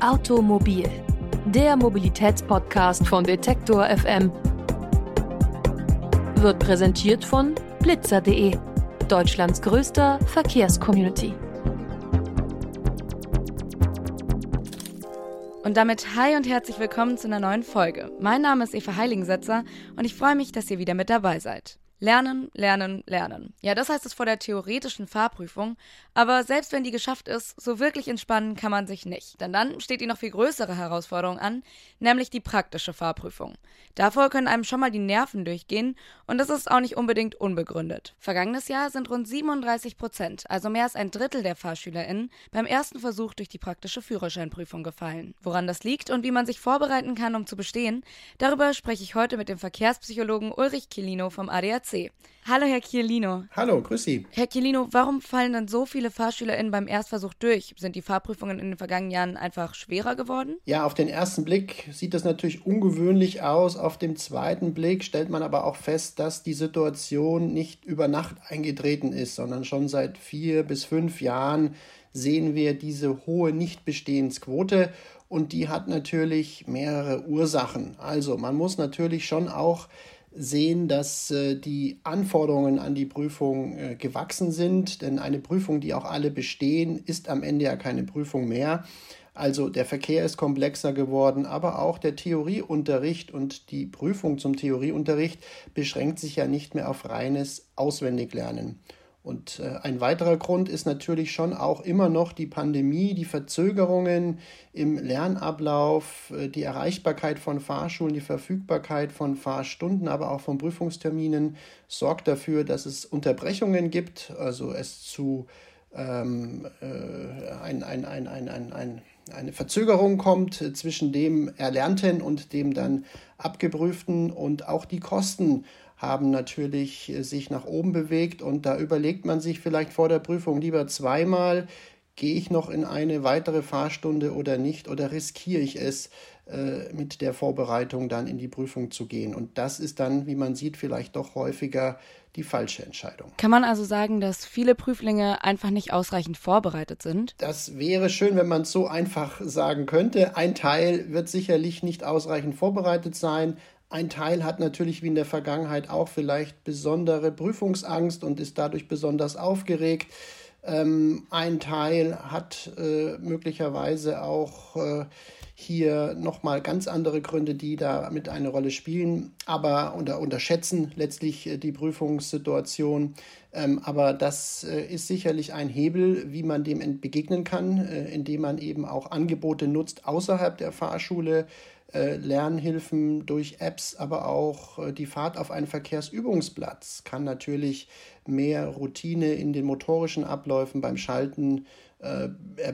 Automobil, der Mobilitätspodcast von Detektor FM, wird präsentiert von blitzer.de, Deutschlands größter Verkehrscommunity. Und damit hi und herzlich willkommen zu einer neuen Folge. Mein Name ist Eva Heiligensetzer und ich freue mich, dass ihr wieder mit dabei seid. Lernen, lernen, lernen. Ja, das heißt es vor der theoretischen Fahrprüfung. Aber selbst wenn die geschafft ist, so wirklich entspannen kann man sich nicht. Denn dann steht die noch viel größere Herausforderung an, nämlich die praktische Fahrprüfung. Davor können einem schon mal die Nerven durchgehen und das ist auch nicht unbedingt unbegründet. Vergangenes Jahr sind rund 37 Prozent, also mehr als ein Drittel der FahrschülerInnen, beim ersten Versuch durch die praktische Führerscheinprüfung gefallen. Woran das liegt und wie man sich vorbereiten kann, um zu bestehen, darüber spreche ich heute mit dem Verkehrspsychologen Ulrich Kilino vom ADAC. Hallo, Herr Chiellino. Hallo, grüß Sie. Herr Chiellino, warum fallen dann so viele FahrschülerInnen beim Erstversuch durch? Sind die Fahrprüfungen in den vergangenen Jahren einfach schwerer geworden? Ja, auf den ersten Blick sieht das natürlich ungewöhnlich aus. Auf dem zweiten Blick stellt man aber auch fest, dass die Situation nicht über Nacht eingetreten ist, sondern schon seit vier bis fünf Jahren sehen wir diese hohe Nichtbestehensquote und die hat natürlich mehrere Ursachen. Also man muss natürlich schon auch sehen, dass äh, die Anforderungen an die Prüfung äh, gewachsen sind, denn eine Prüfung, die auch alle bestehen, ist am Ende ja keine Prüfung mehr. Also der Verkehr ist komplexer geworden, aber auch der Theorieunterricht und die Prüfung zum Theorieunterricht beschränkt sich ja nicht mehr auf reines Auswendiglernen. Und äh, ein weiterer Grund ist natürlich schon auch immer noch die Pandemie, die Verzögerungen im Lernablauf, äh, die Erreichbarkeit von Fahrschulen, die Verfügbarkeit von Fahrstunden, aber auch von Prüfungsterminen sorgt dafür, dass es Unterbrechungen gibt, also es zu ähm, äh, ein, ein, ein, ein, ein, ein, eine Verzögerung kommt zwischen dem Erlernten und dem dann abgeprüften und auch die Kosten haben natürlich äh, sich nach oben bewegt und da überlegt man sich vielleicht vor der Prüfung lieber zweimal, gehe ich noch in eine weitere Fahrstunde oder nicht oder riskiere ich es, äh, mit der Vorbereitung dann in die Prüfung zu gehen. Und das ist dann, wie man sieht, vielleicht doch häufiger die falsche Entscheidung. Kann man also sagen, dass viele Prüflinge einfach nicht ausreichend vorbereitet sind? Das wäre schön, wenn man es so einfach sagen könnte. Ein Teil wird sicherlich nicht ausreichend vorbereitet sein, ein Teil hat natürlich wie in der Vergangenheit auch vielleicht besondere Prüfungsangst und ist dadurch besonders aufgeregt. Ähm, ein Teil hat äh, möglicherweise auch äh, hier nochmal ganz andere Gründe, die da mit eine Rolle spielen, aber unter, unterschätzen letztlich äh, die Prüfungssituation. Ähm, aber das äh, ist sicherlich ein Hebel, wie man dem begegnen kann, äh, indem man eben auch Angebote nutzt außerhalb der Fahrschule, Lernhilfen durch Apps, aber auch äh, die Fahrt auf einen Verkehrsübungsplatz kann natürlich mehr Routine in den motorischen Abläufen beim Schalten äh,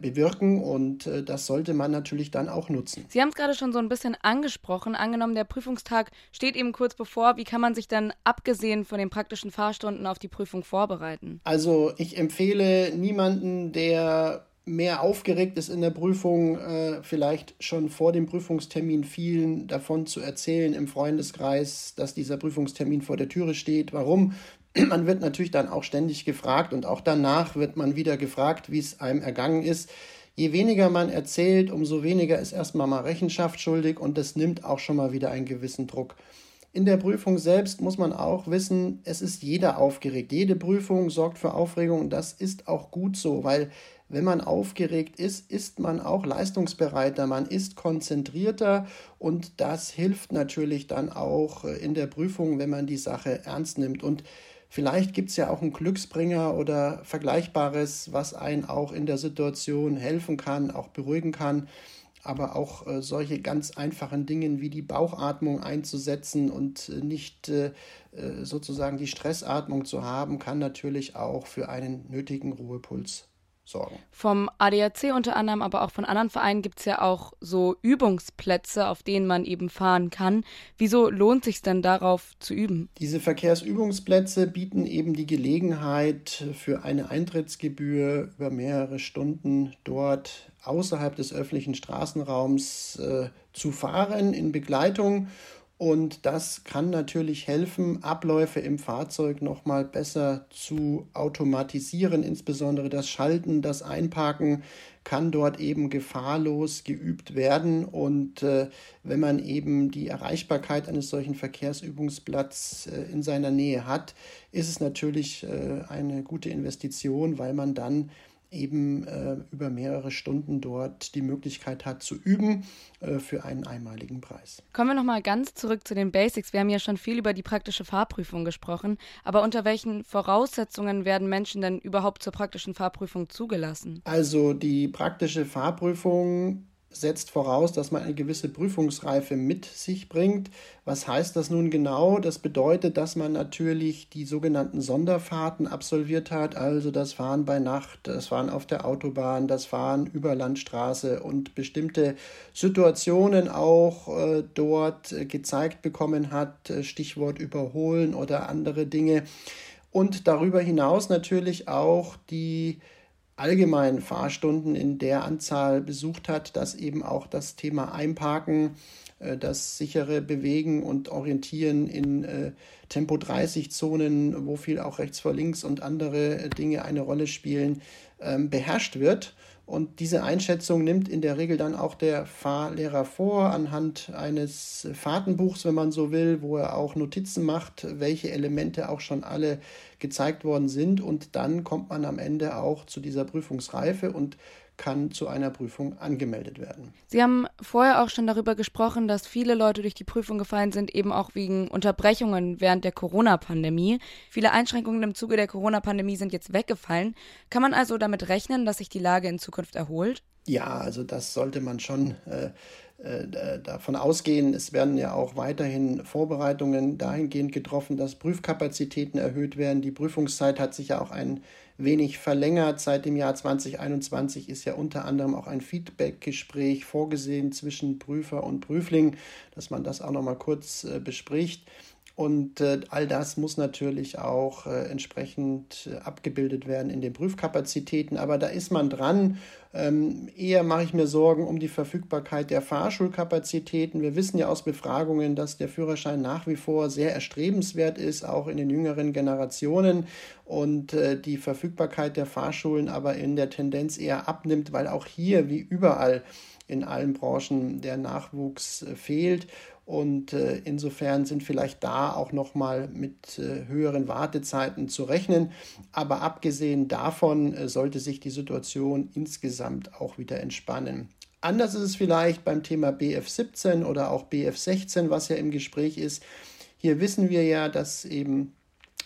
bewirken und äh, das sollte man natürlich dann auch nutzen. Sie haben es gerade schon so ein bisschen angesprochen. Angenommen, der Prüfungstag steht eben kurz bevor. Wie kann man sich dann abgesehen von den praktischen Fahrstunden auf die Prüfung vorbereiten? Also ich empfehle niemanden, der mehr aufgeregt ist in der Prüfung, äh, vielleicht schon vor dem Prüfungstermin vielen davon zu erzählen im Freundeskreis, dass dieser Prüfungstermin vor der Türe steht. Warum? Man wird natürlich dann auch ständig gefragt und auch danach wird man wieder gefragt, wie es einem ergangen ist. Je weniger man erzählt, umso weniger ist erstmal mal Rechenschaft schuldig und das nimmt auch schon mal wieder einen gewissen Druck. In der Prüfung selbst muss man auch wissen, es ist jeder aufgeregt. Jede Prüfung sorgt für Aufregung und das ist auch gut so, weil wenn man aufgeregt ist, ist man auch leistungsbereiter, man ist konzentrierter und das hilft natürlich dann auch in der Prüfung, wenn man die Sache ernst nimmt. Und vielleicht gibt es ja auch einen Glücksbringer oder Vergleichbares, was einen auch in der Situation helfen kann, auch beruhigen kann aber auch äh, solche ganz einfachen Dinge wie die Bauchatmung einzusetzen und äh, nicht äh, äh sozusagen die Stressatmung zu haben, kann natürlich auch für einen nötigen Ruhepuls sorgen. Vom ADAC unter anderem, aber auch von anderen Vereinen gibt es ja auch so Übungsplätze, auf denen man eben fahren kann. Wieso lohnt sich denn darauf zu üben? Diese Verkehrsübungsplätze bieten eben die Gelegenheit für eine Eintrittsgebühr über mehrere Stunden dort außerhalb des öffentlichen Straßenraums äh, zu fahren in Begleitung Und das kann natürlich helfen, Abläufe im Fahrzeug nochmal besser zu automatisieren, insbesondere das Schalten, das Einparken kann dort eben gefahrlos geübt werden. Und äh, wenn man eben die Erreichbarkeit eines solchen Verkehrsübungsplatzes äh, in seiner Nähe hat, ist es natürlich äh, eine gute Investition, weil man dann eben äh, über mehrere Stunden dort die Möglichkeit hat zu üben äh, für einen einmaligen Preis. Kommen wir nochmal ganz zurück zu den Basics. Wir haben ja schon viel über die praktische Fahrprüfung gesprochen, aber unter welchen Voraussetzungen werden Menschen denn überhaupt zur praktischen Fahrprüfung zugelassen? Also die praktische Fahrprüfung setzt voraus, dass man eine gewisse Prüfungsreife mit sich bringt. Was heißt das nun genau? Das bedeutet, dass man natürlich die sogenannten Sonderfahrten absolviert hat, also das Fahren bei Nacht, das Fahren auf der Autobahn, das Fahren über Landstraße und bestimmte Situationen auch äh, dort gezeigt bekommen hat, äh, Stichwort überholen oder andere Dinge. Und darüber hinaus natürlich auch die allgemein Fahrstunden in der Anzahl besucht hat, dass eben auch das Thema Einparken, äh, das sichere Bewegen und Orientieren in äh, Tempo 30 Zonen, wo viel auch rechts vor links und andere äh, Dinge eine Rolle spielen, ähm, beherrscht wird. Und diese Einschätzung nimmt in der Regel dann auch der Fahrlehrer vor, anhand eines Fahrtenbuchs, wenn man so will, wo er auch Notizen macht, welche Elemente auch schon alle gezeigt worden sind. Und dann kommt man am Ende auch zu dieser Prüfungsreife und kann zu einer Prüfung angemeldet werden. Sie haben vorher auch schon darüber gesprochen, dass viele Leute durch die Prüfung gefallen sind, eben auch wegen Unterbrechungen während der Corona-Pandemie. Viele Einschränkungen im Zuge der Corona-Pandemie sind jetzt weggefallen. Kann man also damit rechnen, dass sich die Lage in Zukunft erholt? Ja, also das sollte man schon äh, äh, davon ausgehen. Es werden ja auch weiterhin Vorbereitungen dahingehend getroffen, dass Prüfkapazitäten erhöht werden. Die Prüfungszeit hat sich ja auch ein wenig verlängert. Seit dem Jahr 2021 ist ja unter anderem auch ein Feedbackgespräch vorgesehen zwischen Prüfer und Prüfling, dass man das auch noch mal kurz äh, bespricht. Und äh, all das muss natürlich auch äh, entsprechend äh, abgebildet werden in den Prüfkapazitäten. Aber da ist man dran. Ähm, eher mache ich mir Sorgen um die Verfügbarkeit der Fahrschulkapazitäten. Wir wissen ja aus Befragungen, dass der Führerschein nach wie vor sehr erstrebenswert ist, auch in den jüngeren Generationen. Und äh, die Verfügbarkeit der Fahrschulen aber in der Tendenz eher abnimmt, weil auch hier wie überall in allen Branchen der Nachwuchs äh, fehlt. Und äh, insofern sind vielleicht da auch nochmal mit äh, höheren Wartezeiten zu rechnen. Aber abgesehen davon äh, sollte sich die Situation insgesamt auch wieder entspannen. Anders ist es vielleicht beim Thema BF17 oder auch BF16, was ja im Gespräch ist. Hier wissen wir ja, dass eben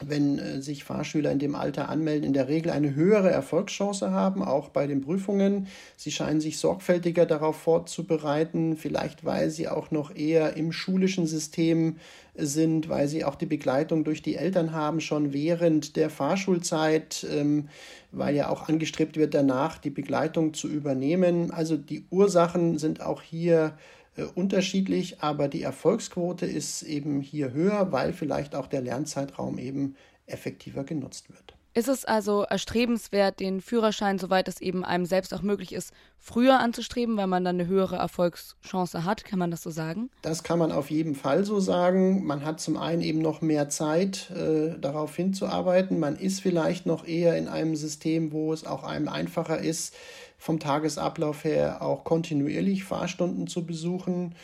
wenn äh, sich Fahrschüler in dem Alter anmelden, in der Regel eine höhere Erfolgschance haben, auch bei den Prüfungen. Sie scheinen sich sorgfältiger darauf vorzubereiten, vielleicht weil sie auch noch eher im schulischen System sind, weil sie auch die Begleitung durch die Eltern haben, schon während der Fahrschulzeit, ähm, weil ja auch angestrebt wird, danach die Begleitung zu übernehmen. Also die Ursachen sind auch hier äh, unterschiedlich, aber die Erfolgsquote ist eben hier höher, weil vielleicht auch der Lernzeitraum eben effektiver genutzt wird. Ist es also erstrebenswert, den Führerschein, soweit es eben einem selbst auch möglich ist, früher anzustreben, weil man dann eine höhere Erfolgschance hat? Kann man das so sagen? Das kann man auf jeden Fall so sagen. Man hat zum einen eben noch mehr Zeit, äh, darauf hinzuarbeiten. Man ist vielleicht noch eher in einem System, wo es auch einem einfacher ist, vom Tagesablauf her auch kontinuierlich Fahrstunden zu besuchen.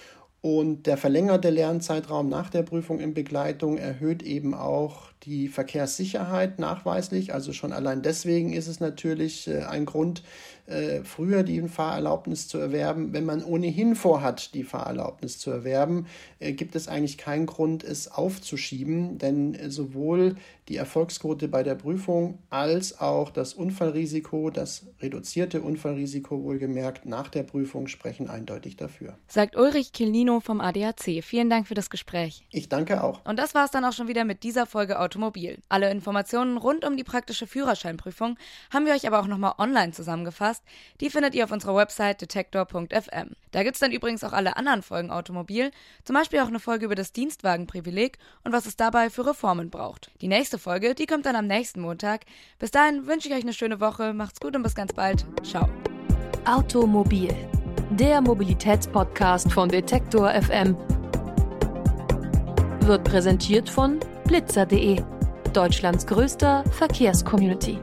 Und der verlängerte Lernzeitraum nach der Prüfung in Begleitung erhöht eben auch die Verkehrssicherheit nachweislich. Also schon allein deswegen ist es natürlich äh, ein Grund, äh, früher die Fahrerlaubnis zu erwerben. Wenn man ohnehin vorhat, die Fahrerlaubnis zu erwerben, äh, gibt es eigentlich keinen Grund, es aufzuschieben, denn sowohl die Erfolgsquote bei der Prüfung als auch das Unfallrisiko, das reduzierte Unfallrisiko wohlgemerkt nach der Prüfung sprechen eindeutig dafür. Sagt Ulrich Kilnino vom ADAC. Vielen Dank für das Gespräch. Ich danke auch. Und das war es dann auch schon wieder mit dieser Folge Automobil. Alle Informationen rund um die praktische Führerscheinprüfung haben wir euch aber auch nochmal online zusammengefasst. Die findet ihr auf unserer Website detektor.fm. Da gibt es dann übrigens auch alle anderen Folgen Automobil, zum Beispiel auch eine Folge über das Dienstwagenprivileg und was es dabei für Reformen braucht. Die nächste Folge, die kommt dann am nächsten Montag. Bis dahin wünsche ich euch eine schöne Woche, macht's gut und bis ganz bald. Ciao. Automobil, der Mobilitätspodcast von Detektor FM wird präsentiert von blitzer.de, Deutschlands größter Verkehrscommunity.